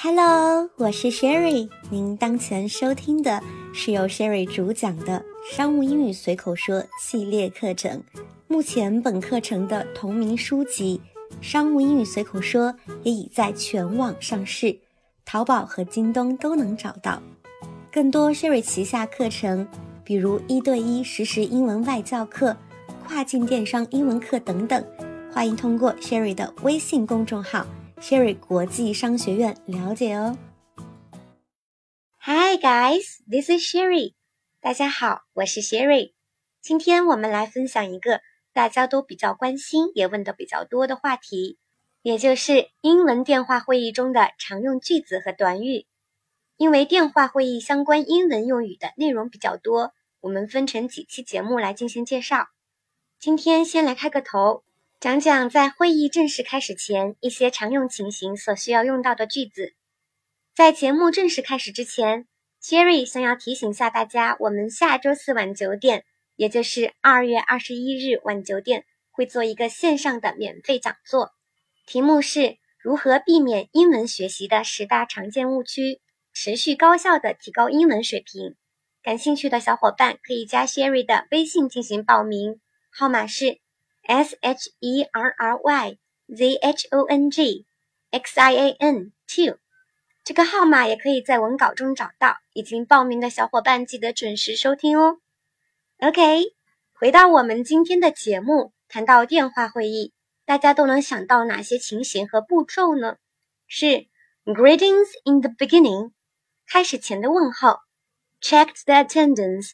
Hello，我是 Sherry。您当前收听的是由 Sherry 主讲的商务英语随口说系列课程。目前本课程的同名书籍《商务英语随口说》也已在全网上市，淘宝和京东都能找到。更多 Sherry 旗下课程，比如一对一实时英文外教课、跨境电商英文课等等，欢迎通过 Sherry 的微信公众号。Sherry 国际商学院了解哦。Hi guys, this is Sherry。大家好，我是 Sherry。今天我们来分享一个大家都比较关心，也问的比较多的话题，也就是英文电话会议中的常用句子和短语。因为电话会议相关英文用语的内容比较多，我们分成几期节目来进行介绍。今天先来开个头。讲讲在会议正式开始前一些常用情形所需要用到的句子。在节目正式开始之前，Jerry 想要提醒下大家，我们下周四晚九点，也就是二月二十一日晚九点，会做一个线上的免费讲座，题目是如何避免英文学习的十大常见误区，持续高效的提高英文水平。感兴趣的小伙伴可以加 Sherry 的微信进行报名，号码是。S H E R R Y Z H O N G X I A N two，这个号码也可以在文稿中找到。已经报名的小伙伴记得准时收听哦。OK，回到我们今天的节目，谈到电话会议，大家都能想到哪些情形和步骤呢？是 Greetings in the beginning，开始前的问候；Check the attendance，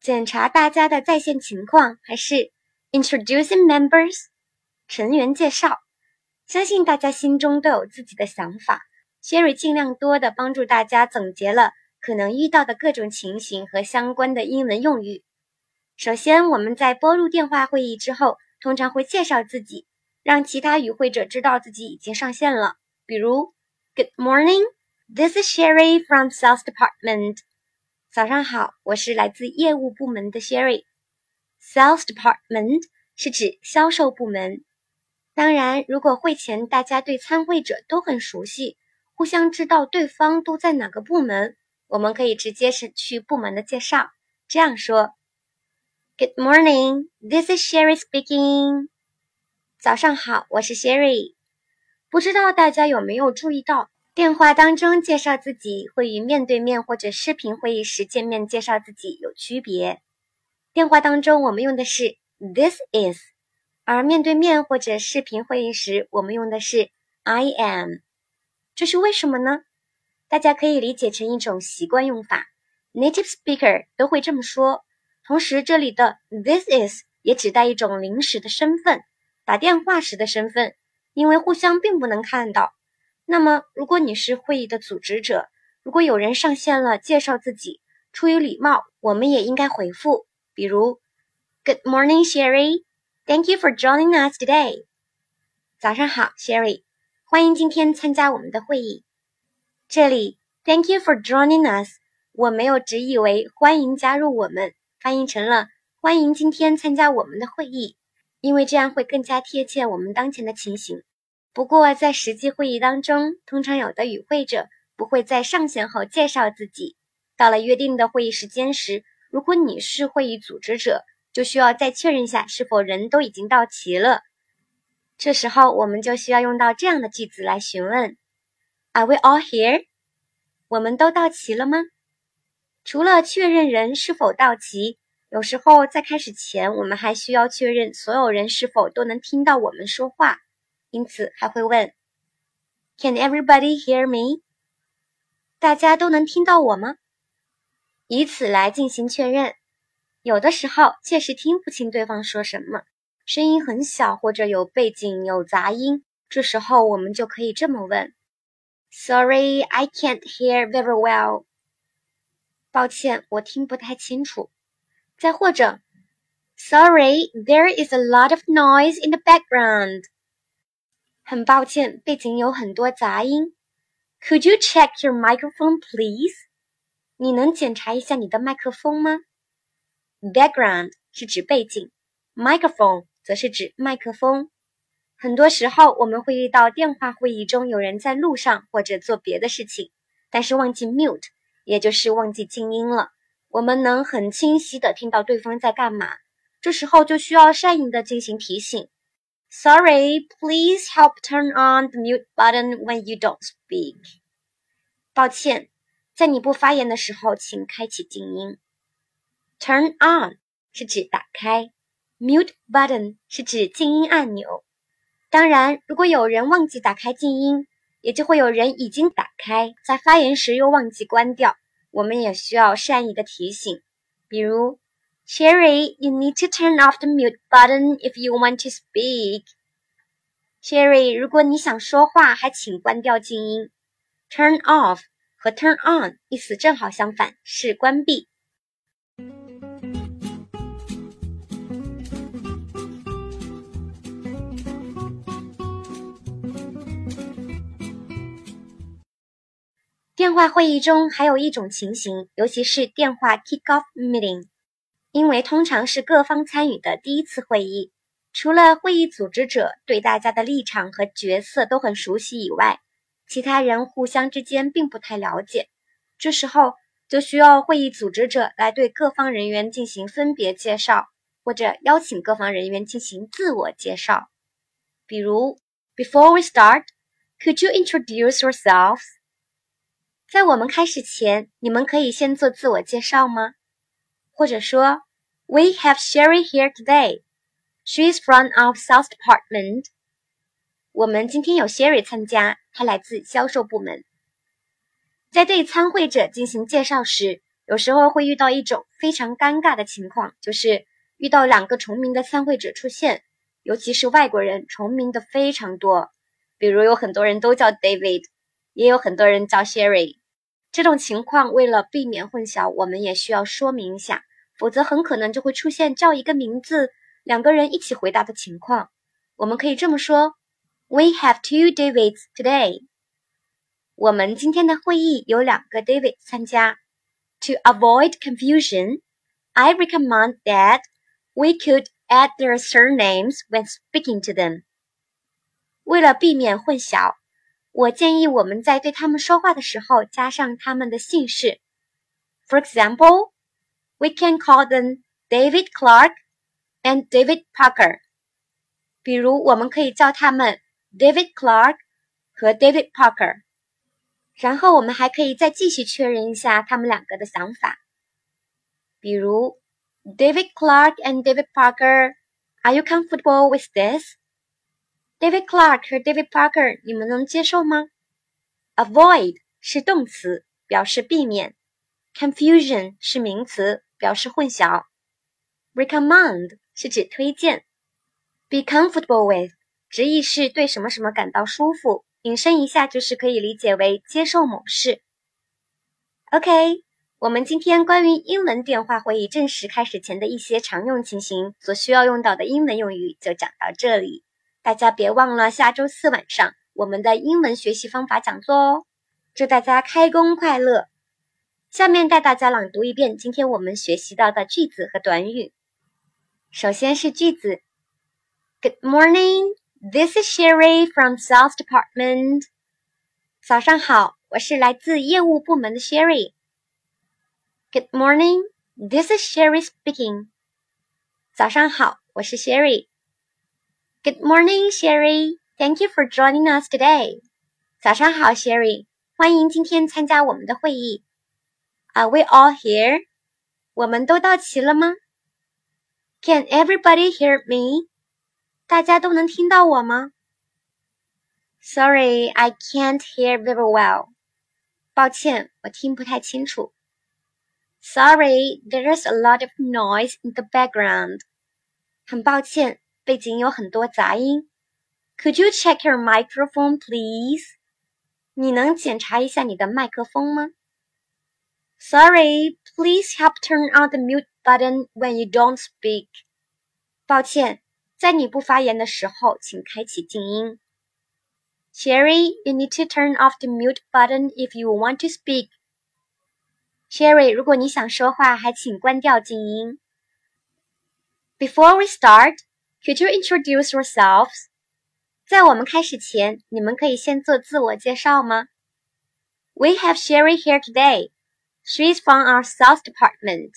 检查大家的在线情况，还是？Introducing members，成员介绍。相信大家心中都有自己的想法。Sherry 尽量多的帮助大家总结了可能遇到的各种情形和相关的英文用语。首先，我们在拨入电话会议之后，通常会介绍自己，让其他与会者知道自己已经上线了。比如，Good morning，this is Sherry from Sales Department。早上好，我是来自业务部门的 Sherry。Sales department 是指销售部门。当然，如果会前大家对参会者都很熟悉，互相知道对方都在哪个部门，我们可以直接是去部门的介绍。这样说：Good morning, this is Sherry speaking。早上好，我是 Sherry。不知道大家有没有注意到，电话当中介绍自己会与面对面或者视频会议时见面介绍自己有区别。电话当中，我们用的是 this is，而面对面或者视频会议时，我们用的是 I am。这是为什么呢？大家可以理解成一种习惯用法，native speaker 都会这么说。同时，这里的 this is 也指代一种临时的身份，打电话时的身份，因为互相并不能看到。那么，如果你是会议的组织者，如果有人上线了介绍自己，出于礼貌，我们也应该回复。比如，Good morning, Sherry. Thank you for joining us today. 早上好，Sherry，欢迎今天参加我们的会议。这里，Thank you for joining us，我没有直译为欢迎加入我们，翻译成了欢迎今天参加我们的会议，因为这样会更加贴切我们当前的情形。不过，在实际会议当中，通常有的与会者不会在上线后介绍自己，到了约定的会议时间时。如果你是会议组织者，就需要再确认下是否人都已经到齐了。这时候我们就需要用到这样的句子来询问：Are we all here？我们都到齐了吗？除了确认人是否到齐，有时候在开始前，我们还需要确认所有人是否都能听到我们说话，因此还会问：Can everybody hear me？大家都能听到我吗？以此来进行确认。有的时候确实听不清对方说什么，声音很小或者有背景有杂音，这时候我们就可以这么问：“Sorry, I can't hear very well。”抱歉，我听不太清楚。再或者：“Sorry, there is a lot of noise in the background。”很抱歉，背景有很多杂音。Could you check your microphone, please? 你能检查一下你的麦克风吗？Background 是指背景，microphone 则是指麦克风。很多时候，我们会遇到电话会议中有人在路上或者做别的事情，但是忘记 mute，也就是忘记静音了。我们能很清晰的听到对方在干嘛，这时候就需要善意的进行提醒。Sorry, please help turn on the mute button when you don't speak. 抱歉，在你不发言的时候，请开启静音。Turn on 是指打开，mute button 是指静音按钮。当然，如果有人忘记打开静音，也就会有人已经打开，在发言时又忘记关掉。我们也需要善意的提醒，比如，Sherry, you need to turn off the mute button if you want to speak. Sherry，如果你想说话，还请关掉静音。Turn off 和 turn on 意思正好相反，是关闭。电话会议中还有一种情形，尤其是电话 kick-off meeting，因为通常是各方参与的第一次会议，除了会议组织者对大家的立场和角色都很熟悉以外，其他人互相之间并不太了解。这时候就需要会议组织者来对各方人员进行分别介绍，或者邀请各方人员进行自我介绍。比如，Before we start, could you introduce yourselves? 在我们开始前，你们可以先做自我介绍吗？或者说，We have Sherry here today. She is from our sales department. 我们今天有 Sherry 参加，他来自销售部门。在对参会者进行介绍时，有时候会遇到一种非常尴尬的情况，就是遇到两个重名的参会者出现，尤其是外国人，重名的非常多。比如有很多人都叫 David，也有很多人叫 Sherry。这种情况，为了避免混淆，我们也需要说明一下，否则很可能就会出现叫一个名字，两个人一起回答的情况。我们可以这么说 ：We have two Davids today。我们今天的会议有两个 David 参加。To avoid confusion, I recommend that we could add their surnames when speaking to them。为了避免混淆。我建议我们在对他们说话的时候加上他们的姓氏。For example, we can call them David Clark and David Parker。比如，我们可以叫他们 David Clark 和 David Parker。然后，我们还可以再继续确认一下他们两个的想法。比如，David Clark and David Parker，Are you comfortable with this？David Clark 和 David Parker，你们能接受吗？Avoid 是动词，表示避免；confusion 是名词，表示混淆；recommend 是指推荐；be comfortable with 直译是对什么什么感到舒服，引申一下就是可以理解为接受某事。OK，我们今天关于英文电话会议正式开始前的一些常用情形所需要用到的英文用语就讲到这里。大家别忘了下周四晚上我们的英文学习方法讲座哦！祝大家开工快乐！下面带大家朗读一遍今天我们学习到的句子和短语。首先是句子：Good morning, this is Sherry from Sales Department。早上好，我是来自业务部门的 Sherry。Good morning, this is Sherry speaking。早上好，我是 Sherry。Good morning, Sherry. Thank you for joining us today. 早上好，Sherry，欢迎今天参加我们的会议。Are we all here? 我们都到齐了吗？Can everybody hear me? 大家都能听到我吗？Sorry, I can't hear very well. 抱歉，我听不太清楚。Sorry, there's a lot of noise in the background. 很抱歉。背景有很多杂音。Could you check your microphone, please？你能检查一下你的麦克风吗？Sorry, please help turn on the mute button when you don't speak。抱歉， 在你不发言的时候，请开启静音。Sherry, you need to turn off the mute button if you want to speak. Sherry，如果你想说话，还请关掉静音。Before we start. Could you introduce yourselves? 在我们开始前，你们可以先做自我介绍吗？We have Sherry here today. She's from our sales department.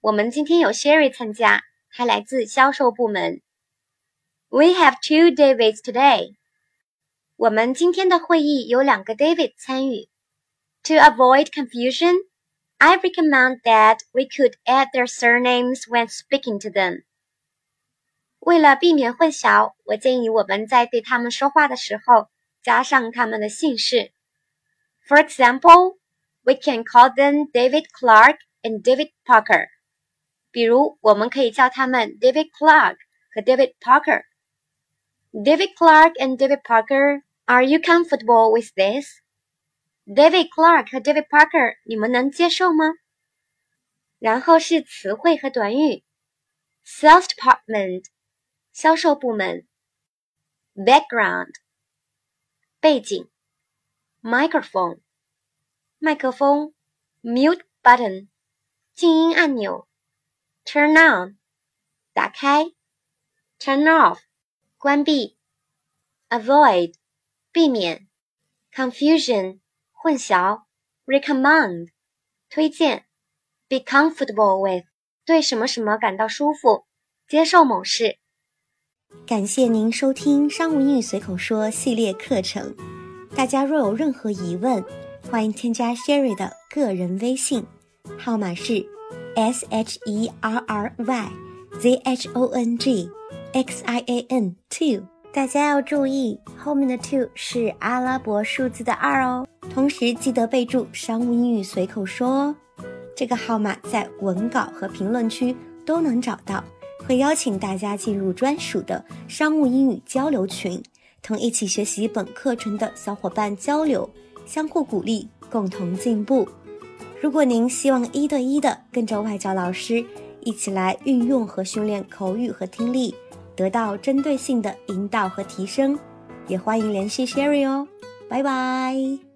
我们今天有 Sherry 参加，她来自销售部门。 We have two Davids today. 我们今天的会议有两个 David 参与。To avoid confusion, I recommend that we could add their surnames when speaking to them. 为了避免混淆，我建议我们在对他们说话的时候加上他们的姓氏。For example, we can call them David Clark and David Parker. 比如，我们可以叫他们 David Clark 和 David Parker。 David Clark and David Parker, are you comfortable with this? David Clark 和 David Parker，你们能接受吗？然后是词汇和短语：sales department，销售部门；background，背景；microphone，麦克风；mute button，静音按钮；turn on，打开；turn off， 关闭。；avoid，避免。；confusion。混淆，recommend，推荐，be comfortable with，对什么什么感到舒服，接受某事。感谢您收听商务英语随口说系列课程。大家若有任何疑问，欢迎添加 Sherry 的个人微信，号码是 s h e r r y z h o n g x i a n two。大家要注意，后面的 two 是阿拉伯数字的二哦。同时记得备注“商务英语随口说”哦。这个号码在文稿和评论区都能找到，会邀请大家进入专属的商务英语交流群，同一起学习本课程的小伙伴交流，相互鼓励，共同进步。如果您希望一对一的跟着外教老师一起来运用和训练口语和听力。得到针对性的引导和提升，也欢迎联系 Sherry 哦，拜拜。